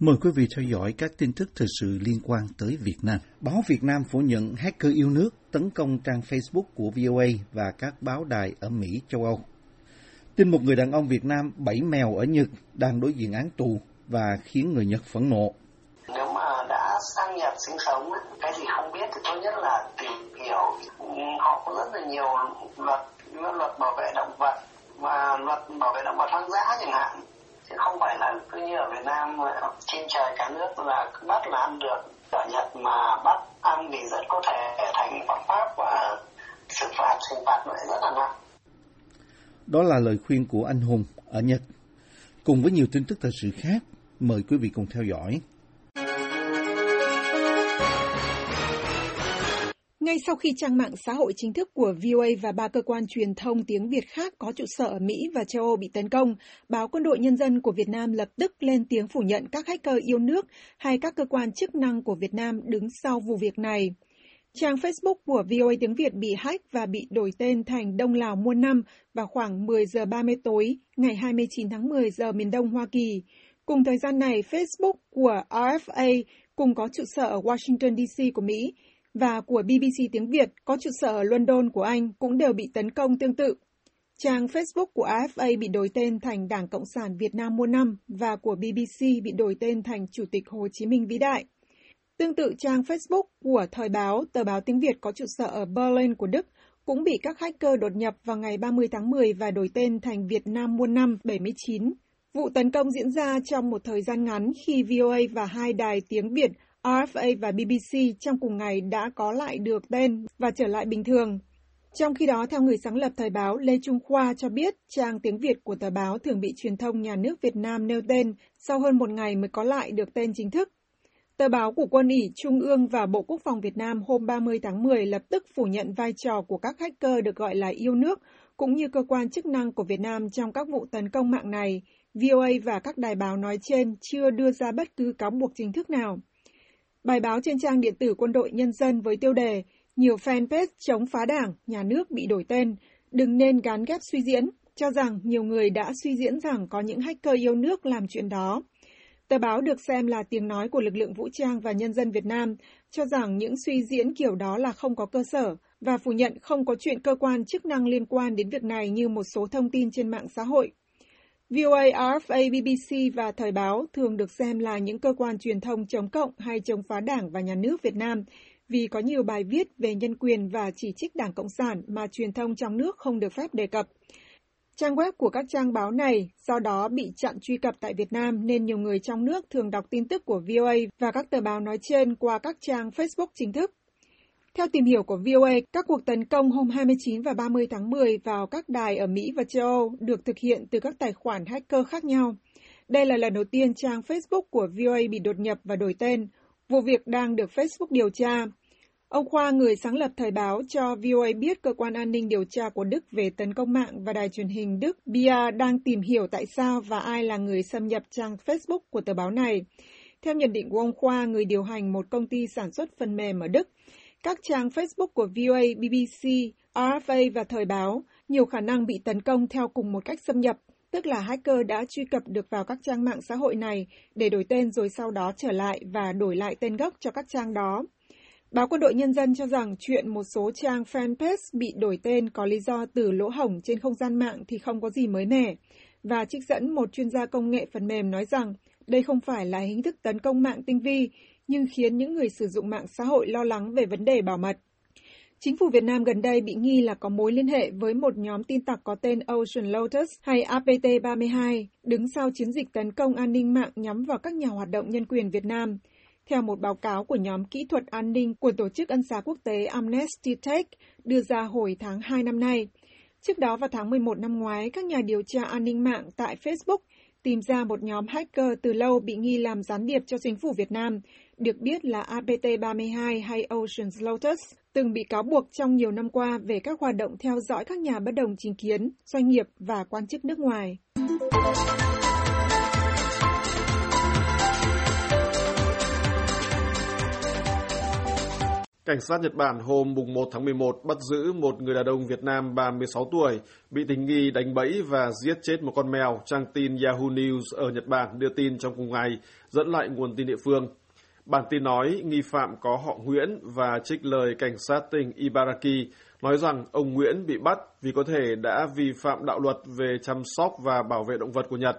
Mời quý vị theo dõi các tin tức thời sự liên quan tới Việt Nam. Báo Việt Nam phủ nhận hacker yêu nước tấn công trang Facebook của VOA và các báo đài ở Mỹ, châu Âu. Tin một người đàn ông Việt Nam bảy mèo ở Nhật đang đối diện án tù và khiến người Nhật phẫn nộ. Nếu mà đã sang Nhật sinh sống, cái gì không biết thì tốt nhất là tìm hiểu. Họ có rất là nhiều luật, luật bảo vệ động vật và luật bảo vệ động vật hoang dã chẳng hạn chứ không phải là cứ như ở Việt Nam trên trời cả nước là bắt là ăn được. Ở Nhật mà bắt ăn thì rất có thể thành phạm pháp và xử phạt xử phạt lại rất là nặng. Đó là lời khuyên của anh Hùng ở Nhật. Cùng với nhiều tin tức thời sự khác, mời quý vị cùng theo dõi. Sau khi trang mạng xã hội chính thức của VOA và ba cơ quan truyền thông tiếng Việt khác có trụ sở ở Mỹ và châu Âu bị tấn công, báo Quân đội Nhân dân của Việt Nam lập tức lên tiếng phủ nhận các hacker yêu nước hay các cơ quan chức năng của Việt Nam đứng sau vụ việc này. Trang Facebook của VOA tiếng Việt bị hack và bị đổi tên thành Đông Lào Muôn Năm vào khoảng 10 giờ 30 tối ngày 29 tháng 10 giờ miền Đông Hoa Kỳ. Cùng thời gian này, Facebook của RFA cùng có trụ sở ở Washington DC của Mỹ và của BBC tiếng Việt có trụ sở ở London của Anh cũng đều bị tấn công tương tự. Trang Facebook của AFA bị đổi tên thành Đảng Cộng sản Việt Nam muôn năm và của BBC bị đổi tên thành Chủ tịch Hồ Chí Minh vĩ đại. Tương tự trang Facebook của Thời báo, tờ báo tiếng Việt có trụ sở ở Berlin của Đức cũng bị các hacker đột nhập vào ngày 30 tháng 10 và đổi tên thành Việt Nam muôn năm 79. Vụ tấn công diễn ra trong một thời gian ngắn khi VOA và hai đài tiếng Việt RFA và BBC trong cùng ngày đã có lại được tên và trở lại bình thường. Trong khi đó, theo người sáng lập thời báo Lê Trung Khoa cho biết, trang tiếng Việt của tờ báo thường bị truyền thông nhà nước Việt Nam nêu tên sau hơn một ngày mới có lại được tên chính thức. Tờ báo của quân ủy Trung ương và Bộ Quốc phòng Việt Nam hôm 30 tháng 10 lập tức phủ nhận vai trò của các hacker được gọi là yêu nước, cũng như cơ quan chức năng của Việt Nam trong các vụ tấn công mạng này. VOA và các đài báo nói trên chưa đưa ra bất cứ cáo buộc chính thức nào. Bài báo trên trang điện tử Quân đội Nhân dân với tiêu đề Nhiều fanpage chống phá đảng, nhà nước bị đổi tên, đừng nên gán ghép suy diễn, cho rằng nhiều người đã suy diễn rằng có những hacker yêu nước làm chuyện đó. Tờ báo được xem là tiếng nói của lực lượng vũ trang và nhân dân Việt Nam, cho rằng những suy diễn kiểu đó là không có cơ sở và phủ nhận không có chuyện cơ quan chức năng liên quan đến việc này như một số thông tin trên mạng xã hội. VOA, RFA, BBC và Thời báo thường được xem là những cơ quan truyền thông chống cộng hay chống phá đảng và nhà nước Việt Nam vì có nhiều bài viết về nhân quyền và chỉ trích Đảng Cộng sản mà truyền thông trong nước không được phép đề cập. Trang web của các trang báo này do đó bị chặn truy cập tại Việt Nam nên nhiều người trong nước thường đọc tin tức của VOA và các tờ báo nói trên qua các trang Facebook chính thức. Theo tìm hiểu của VOA, các cuộc tấn công hôm 29 và 30 tháng 10 vào các đài ở Mỹ và châu Âu được thực hiện từ các tài khoản hacker khác nhau. Đây là lần đầu tiên trang Facebook của VOA bị đột nhập và đổi tên. Vụ việc đang được Facebook điều tra. Ông Khoa, người sáng lập thời báo, cho VOA biết cơ quan an ninh điều tra của Đức về tấn công mạng và đài truyền hình Đức BIA đang tìm hiểu tại sao và ai là người xâm nhập trang Facebook của tờ báo này. Theo nhận định của ông Khoa, người điều hành một công ty sản xuất phần mềm ở Đức, các trang Facebook của VOA, BBC, RFA và Thời báo nhiều khả năng bị tấn công theo cùng một cách xâm nhập, tức là hacker đã truy cập được vào các trang mạng xã hội này để đổi tên rồi sau đó trở lại và đổi lại tên gốc cho các trang đó. Báo Quân đội Nhân dân cho rằng chuyện một số trang fanpage bị đổi tên có lý do từ lỗ hổng trên không gian mạng thì không có gì mới mẻ, và trích dẫn một chuyên gia công nghệ phần mềm nói rằng đây không phải là hình thức tấn công mạng tinh vi, nhưng khiến những người sử dụng mạng xã hội lo lắng về vấn đề bảo mật. Chính phủ Việt Nam gần đây bị nghi là có mối liên hệ với một nhóm tin tặc có tên Ocean Lotus hay APT-32, đứng sau chiến dịch tấn công an ninh mạng nhắm vào các nhà hoạt động nhân quyền Việt Nam. Theo một báo cáo của nhóm kỹ thuật an ninh của Tổ chức Ân xá Quốc tế Amnesty Tech đưa ra hồi tháng 2 năm nay. Trước đó vào tháng 11 năm ngoái, các nhà điều tra an ninh mạng tại Facebook tìm ra một nhóm hacker từ lâu bị nghi làm gián điệp cho chính phủ Việt Nam, được biết là APT-32 hay Ocean Lotus, từng bị cáo buộc trong nhiều năm qua về các hoạt động theo dõi các nhà bất đồng chính kiến, doanh nghiệp và quan chức nước ngoài. Cảnh sát Nhật Bản hôm 1 tháng 11 bắt giữ một người đàn ông Việt Nam 36 tuổi bị tình nghi đánh bẫy và giết chết một con mèo. Trang tin Yahoo News ở Nhật Bản đưa tin trong cùng ngày dẫn lại nguồn tin địa phương. Bản tin nói, nghi phạm có họ Nguyễn và trích lời cảnh sát tỉnh Ibaraki, nói rằng ông Nguyễn bị bắt vì có thể đã vi phạm đạo luật về chăm sóc và bảo vệ động vật của Nhật.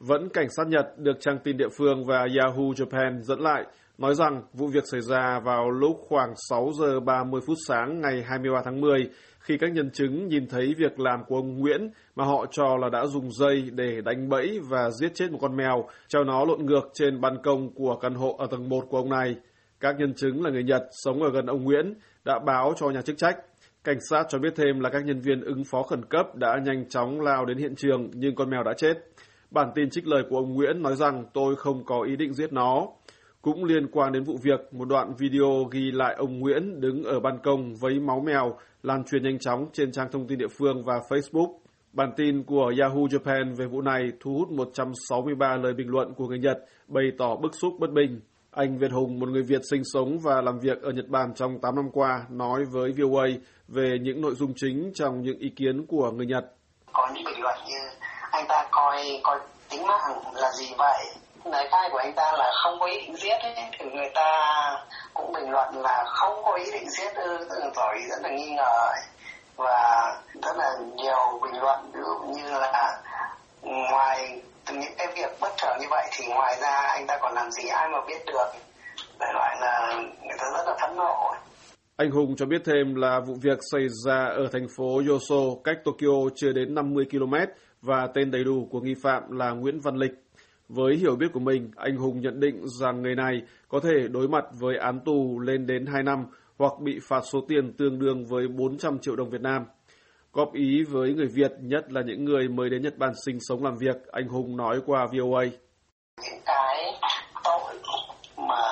Vẫn cảnh sát Nhật được trang tin địa phương và Yahoo Japan dẫn lại nói rằng vụ việc xảy ra vào lúc khoảng 6 giờ 30 phút sáng ngày 23 tháng 10 khi các nhân chứng nhìn thấy việc làm của ông Nguyễn mà họ cho là đã dùng dây để đánh bẫy và giết chết một con mèo, treo nó lộn ngược trên ban công của căn hộ ở tầng 1 của ông này. Các nhân chứng là người Nhật sống ở gần ông Nguyễn đã báo cho nhà chức trách. Cảnh sát cho biết thêm là các nhân viên ứng phó khẩn cấp đã nhanh chóng lao đến hiện trường nhưng con mèo đã chết. Bản tin trích lời của ông Nguyễn nói rằng tôi không có ý định giết nó. Cũng liên quan đến vụ việc, một đoạn video ghi lại ông Nguyễn đứng ở ban công với máu mèo lan truyền nhanh chóng trên trang thông tin địa phương và Facebook. Bản tin của Yahoo Japan về vụ này thu hút 163 lời bình luận của người Nhật bày tỏ bức xúc bất bình. Anh Việt Hùng, một người Việt sinh sống và làm việc ở Nhật Bản trong 8 năm qua, nói với VOA về những nội dung chính trong những ý kiến của người Nhật. Có những bình luận như anh ta coi coi tính mạng là gì vậy? Lời khai của anh ta là không có ý định giết ấy, thì người ta cũng bình luận là không có ý định giết ừ, ư, rồi rất là nghi ngờ ấy. và rất là nhiều bình luận ví dụ như là ngoài những cái việc bất thường như vậy thì ngoài ra anh ta còn làm gì ai mà biết được đại loại là người ta rất là phẫn nộ anh Hùng cho biết thêm là vụ việc xảy ra ở thành phố Yoso, cách Tokyo chưa đến 50 km và tên đầy đủ của nghi phạm là Nguyễn Văn Lịch. Với hiểu biết của mình, anh Hùng nhận định rằng người này có thể đối mặt với án tù lên đến 2 năm hoặc bị phạt số tiền tương đương với 400 triệu đồng Việt Nam. Góp ý với người Việt, nhất là những người mới đến Nhật Bản sinh sống làm việc, anh Hùng nói qua VOA. Những cái tội mà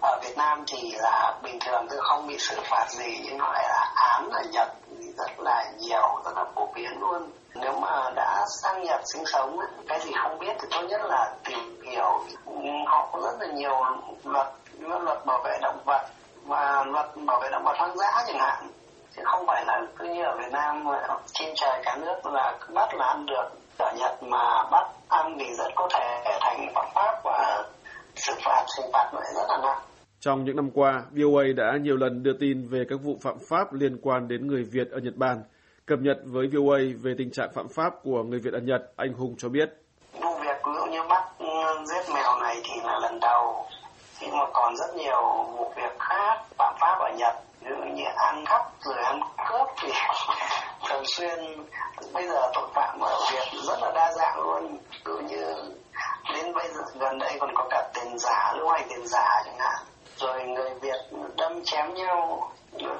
ở Việt Nam thì là bình thường tôi không bị xử phạt gì nhưng lại là án ở Nhật rất là nhiều, rất là phổ biến luôn. Nếu mà đã sang Nhật sinh sống, cái gì không biết thì tốt nhất là tìm hiểu. Họ có rất là nhiều luật, như luật bảo vệ động vật và luật bảo vệ động vật hoang dã chẳng hạn chứ không phải là cứ như ở Việt Nam trên trời cả nước là bắt là ăn được ở Nhật mà bắt ăn thì rất có thể thành phạm pháp và xử phạt xử phạt lại rất là nặng trong những năm qua, VOA đã nhiều lần đưa tin về các vụ phạm pháp liên quan đến người Việt ở Nhật Bản. Cập nhật với VOA về tình trạng phạm pháp của người Việt ở Nhật, anh Hùng cho biết. Vụ việc ví dụ như bắt ừ, giết mèo này thì là lần đầu, nhưng mà còn rất nhiều vụ việc khác phạm pháp ở Nhật ví dụ như ăn cắp rồi ăn cướp thì thường xuyên bây giờ tội phạm ở Việt rất là đa dạng luôn Cứ như đến bây giờ gần đây còn có cả tiền giả lưu hành tiền giả chẳng hạn rồi người Việt đâm chém nhau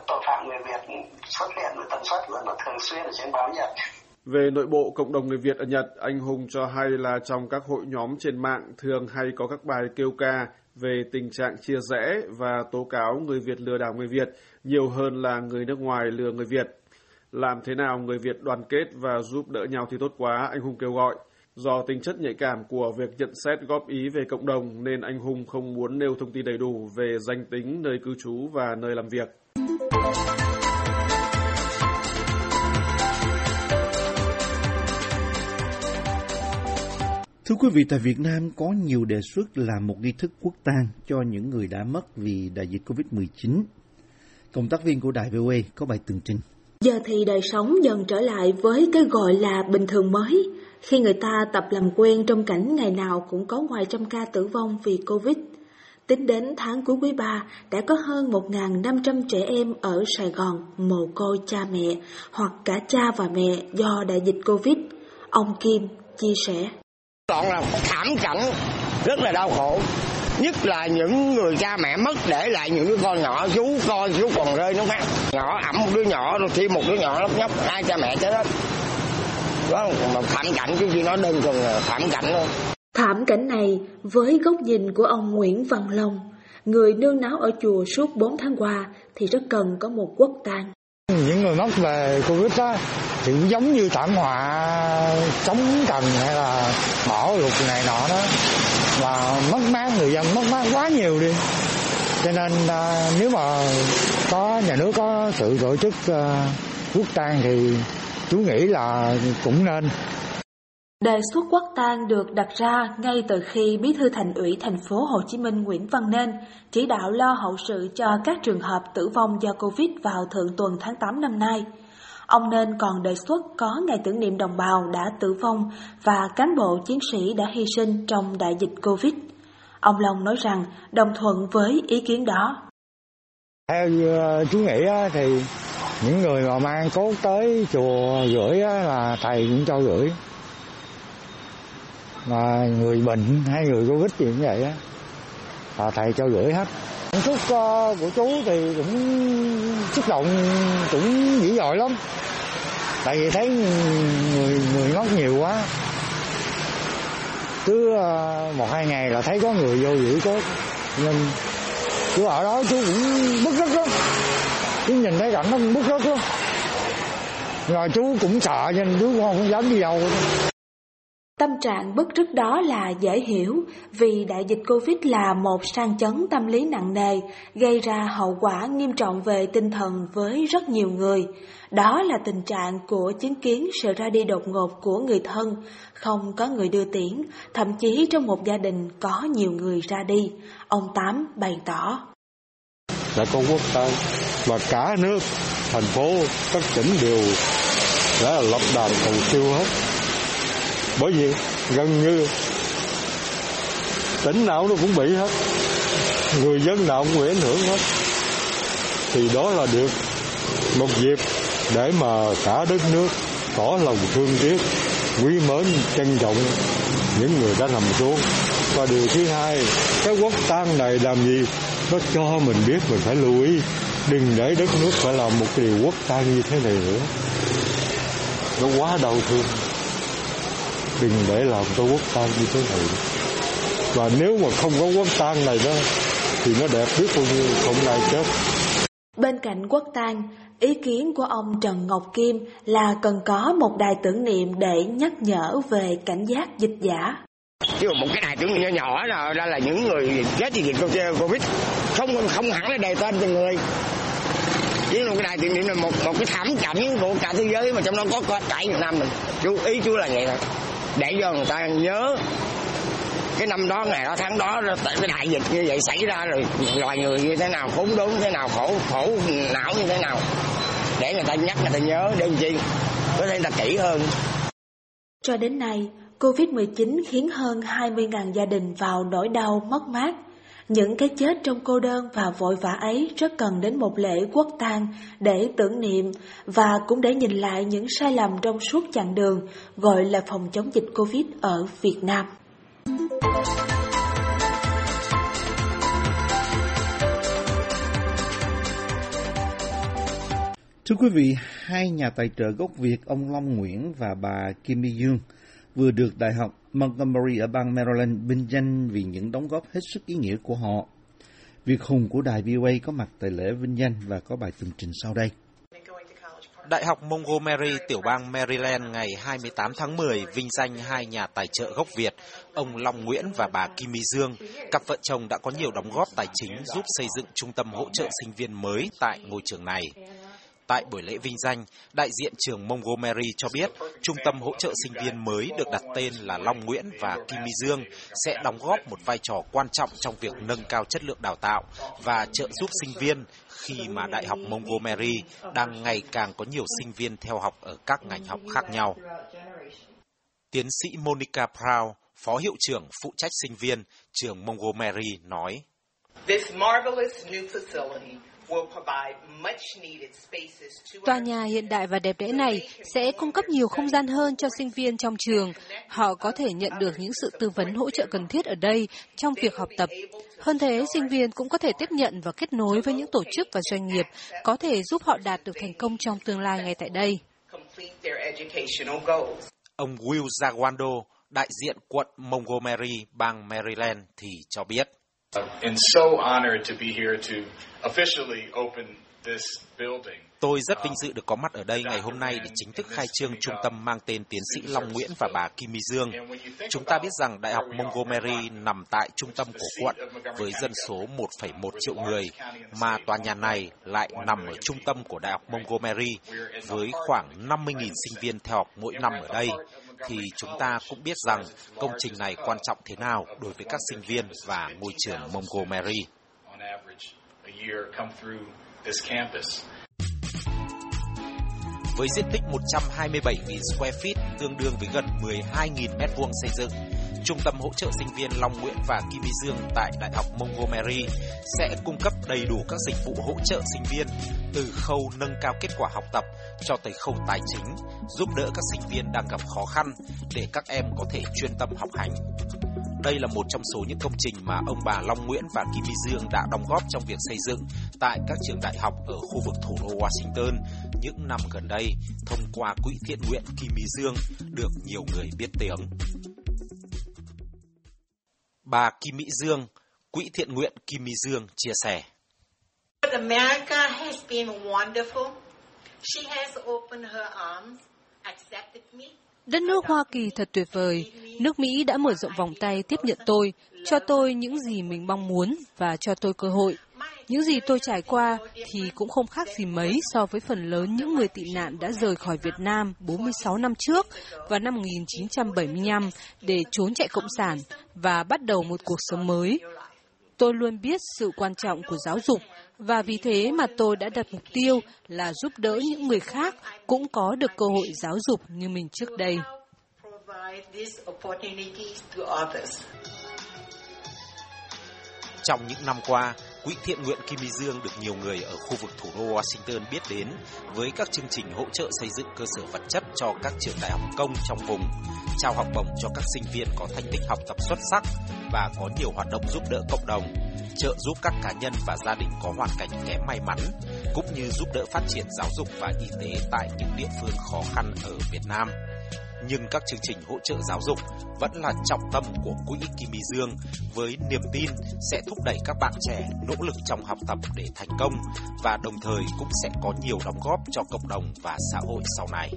tội phạm người Việt xuất hiện với tần suất rất là thường xuyên ở trên báo Nhật về nội bộ cộng đồng người Việt ở Nhật, anh Hùng cho hay là trong các hội nhóm trên mạng thường hay có các bài kêu ca về tình trạng chia rẽ và tố cáo người Việt lừa đảo người Việt nhiều hơn là người nước ngoài lừa người Việt. Làm thế nào người Việt đoàn kết và giúp đỡ nhau thì tốt quá, anh Hùng kêu gọi. Do tính chất nhạy cảm của việc nhận xét góp ý về cộng đồng nên anh Hùng không muốn nêu thông tin đầy đủ về danh tính, nơi cư trú và nơi làm việc. Thưa quý vị, tại Việt Nam có nhiều đề xuất làm một nghi thức quốc tang cho những người đã mất vì đại dịch COVID-19. Công tác viên của Đài VOA có bài tường trình. Giờ thì đời sống dần trở lại với cái gọi là bình thường mới, khi người ta tập làm quen trong cảnh ngày nào cũng có ngoài trăm ca tử vong vì Covid. Tính đến tháng cuối quý 3, đã có hơn 1.500 trẻ em ở Sài Gòn mồ côi cha mẹ hoặc cả cha và mẹ do đại dịch Covid. Ông Kim chia sẻ. Còn là thảm cảnh, rất là đau khổ. Nhất là những người cha mẹ mất để lại những đứa con nhỏ, chú con, chú còn rơi nước mắt. Nhỏ ẩm một đứa nhỏ, rồi thêm một đứa nhỏ lóc nhóc, hai cha mẹ chết hết. Đó mà thảm cảnh chứ chỉ nói đơn thuần là thảm cảnh thôi. Thảm cảnh này với góc nhìn của ông Nguyễn Văn Long, người nương náu ở chùa suốt 4 tháng qua thì rất cần có một quốc tang. Những người mất về Covid đó thì cũng giống như thảm họa chống cần hay là bỏ lục này nọ đó và mất mát người dân mất mát quá nhiều đi cho nên à, nếu mà có nhà nước có sự tổ chức à, quốc tang thì chú nghĩ là cũng nên Đề xuất quốc tang được đặt ra ngay từ khi Bí thư Thành ủy thành phố Hồ Chí Minh Nguyễn Văn Nên chỉ đạo lo hậu sự cho các trường hợp tử vong do Covid vào thượng tuần tháng 8 năm nay. Ông Nên còn đề xuất có ngày tưởng niệm đồng bào đã tử vong và cán bộ chiến sĩ đã hy sinh trong đại dịch Covid. Ông Long nói rằng đồng thuận với ý kiến đó. Theo uh, chú nghĩ thì những người mà mang cốt tới chùa gửi là thầy cũng cho gửi. Mà người bệnh hay người covid gì cũng vậy á, là thầy cho gửi hết. Cảm xúc ờ, của chú thì cũng xúc động, cũng dữ dội lắm. Tại vì thấy người người ngót nhiều quá. Cứ ờ, một hai ngày là thấy có người vô gửi cốt. Nên chú ở đó chú cũng bức rứt lắm chú nhìn thấy cảnh nó cũng bức rứt lắm rồi chú cũng sợ nên chú không dám đi đâu Tâm trạng bức rứt đó là dễ hiểu vì đại dịch Covid là một sang chấn tâm lý nặng nề, gây ra hậu quả nghiêm trọng về tinh thần với rất nhiều người. Đó là tình trạng của chứng kiến sự ra đi đột ngột của người thân, không có người đưa tiễn, thậm chí trong một gia đình có nhiều người ra đi. Ông Tám bày tỏ. Đã có quốc tang và cả nước, thành phố, các tỉnh đều đã lập đàn cầu siêu hết. Bởi vì gần như tỉnh nào nó cũng bị hết người dân nào cũng bị ảnh hưởng hết. Thì đó là được một dịp để mà cả đất nước tỏ lòng thương tiếc quý mến trân trọng những người đã nằm xuống. Và điều thứ hai cái quốc tang này làm gì? Nó cho mình biết mình phải lưu ý. Đừng để đất nước phải làm một điều quốc ta như thế này nữa. Nó quá đau thương. Đừng để làm cho quốc tang như thế này. Và nếu mà không có quốc tang này đó thì nó đẹp biết bao nhiêu không ai chết. Bên cạnh quốc tang, ý kiến của ông Trần Ngọc Kim là cần có một đài tưởng niệm để nhắc nhở về cảnh giác dịch giả. Chứ một cái đài tưởng nhỏ nhỏ là ra là những người chết vì dịch Covid. Không không hẳn là đề tên từng người. Chứ một cái đài tưởng niệm là một một cái thảm cảnh của cả thế giới mà trong đó có có cả Việt Nam mình. Chú ý, chú là vậy thôi. Để cho người ta nhớ cái năm đó, ngày đó, tháng đó cái đại dịch như vậy xảy ra rồi, loài người như thế nào, khốn đốn thế nào, khổ khổ não như thế nào. Để người ta nhắc, người ta nhớ, để làm chi? Có thể là kỹ hơn. Cho đến nay Covid-19 khiến hơn 20.000 gia đình vào nỗi đau mất mát. Những cái chết trong cô đơn và vội vã ấy rất cần đến một lễ quốc tang để tưởng niệm và cũng để nhìn lại những sai lầm trong suốt chặng đường gọi là phòng chống dịch Covid ở Việt Nam. Thưa quý vị, hai nhà tài trợ gốc Việt ông Long Nguyễn và bà Kim My Dương vừa được Đại học Montgomery ở bang Maryland vinh danh vì những đóng góp hết sức ý nghĩa của họ. Việt Hùng của đài VOA có mặt tại lễ vinh danh và có bài tường trình sau đây. Đại học Montgomery, tiểu bang Maryland ngày 28 tháng 10 vinh danh hai nhà tài trợ gốc Việt, ông Long Nguyễn và bà Kim My Dương. Cặp vợ chồng đã có nhiều đóng góp tài chính giúp xây dựng trung tâm hỗ trợ sinh viên mới tại ngôi trường này. Tại buổi lễ vinh danh, đại diện trường Montgomery cho biết trung tâm hỗ trợ sinh viên mới được đặt tên là Long Nguyễn và Kim My Dương sẽ đóng góp một vai trò quan trọng trong việc nâng cao chất lượng đào tạo và trợ giúp sinh viên khi mà Đại học Montgomery đang ngày càng có nhiều sinh viên theo học ở các ngành học khác nhau. Tiến sĩ Monica Proud, Phó Hiệu trưởng phụ trách sinh viên trường Montgomery nói. This marvelous new facility Tòa nhà hiện đại và đẹp đẽ này sẽ cung cấp nhiều không gian hơn cho sinh viên trong trường. Họ có thể nhận được những sự tư vấn hỗ trợ cần thiết ở đây trong việc học tập. Hơn thế, sinh viên cũng có thể tiếp nhận và kết nối với những tổ chức và doanh nghiệp có thể giúp họ đạt được thành công trong tương lai ngay tại đây. Ông Will Zagwando, đại diện quận Montgomery, bang Maryland thì cho biết. Tôi rất vinh dự được có mặt ở đây ngày hôm nay để chính thức khai trương trung tâm mang tên tiến sĩ Long Nguyễn và bà Kim My Dương. Chúng ta biết rằng Đại học Montgomery nằm tại trung tâm của quận với dân số 1,1 triệu người, mà tòa nhà này lại nằm ở trung tâm của Đại học Montgomery với khoảng 50.000 sinh viên theo học mỗi năm ở đây thì chúng ta cũng biết rằng công trình này quan trọng thế nào đối với các sinh viên và môi trường Montgomery. Với diện tích 127.000 square feet tương đương với gần 12.000 mét vuông xây dựng, Trung tâm hỗ trợ sinh viên Long Nguyễn và Kim My Dương tại Đại học Montgomery sẽ cung cấp đầy đủ các dịch vụ hỗ trợ sinh viên từ khâu nâng cao kết quả học tập cho tới khâu tài chính, giúp đỡ các sinh viên đang gặp khó khăn để các em có thể chuyên tâm học hành. Đây là một trong số những công trình mà ông bà Long Nguyễn và Kim My Dương đã đóng góp trong việc xây dựng tại các trường đại học ở khu vực thủ đô Washington những năm gần đây thông qua quỹ thiện nguyện Kim My Dương được nhiều người biết tiếng. Bà Kim Mỹ Dương, Quỹ thiện nguyện Kim Mỹ Dương chia sẻ. America has been wonderful. She has opened her arms, accepted me. Đất nước Hoa Kỳ thật tuyệt vời. Nước Mỹ đã mở rộng vòng tay tiếp nhận tôi, cho tôi những gì mình mong muốn và cho tôi cơ hội. Những gì tôi trải qua thì cũng không khác gì mấy so với phần lớn những người tị nạn đã rời khỏi Việt Nam 46 năm trước và năm 1975 để trốn chạy Cộng sản và bắt đầu một cuộc sống mới. Tôi luôn biết sự quan trọng của giáo dục và vì thế mà tôi đã đặt mục tiêu là giúp đỡ những người khác cũng có được cơ hội giáo dục như mình trước đây. Trong những năm qua, Quỹ thiện nguyện Kim My Dương được nhiều người ở khu vực thủ đô Washington biết đến với các chương trình hỗ trợ xây dựng cơ sở vật chất cho các trường đại học công trong vùng, trao học bổng cho các sinh viên có thành tích học tập xuất sắc và có nhiều hoạt động giúp đỡ cộng đồng, trợ giúp các cá nhân và gia đình có hoàn cảnh kém may mắn, cũng như giúp đỡ phát triển giáo dục và y tế tại những địa phương khó khăn ở Việt Nam nhưng các chương trình hỗ trợ giáo dục vẫn là trọng tâm của Quỹ Kim My Dương với niềm tin sẽ thúc đẩy các bạn trẻ nỗ lực trong học tập để thành công và đồng thời cũng sẽ có nhiều đóng góp cho cộng đồng và xã hội sau này.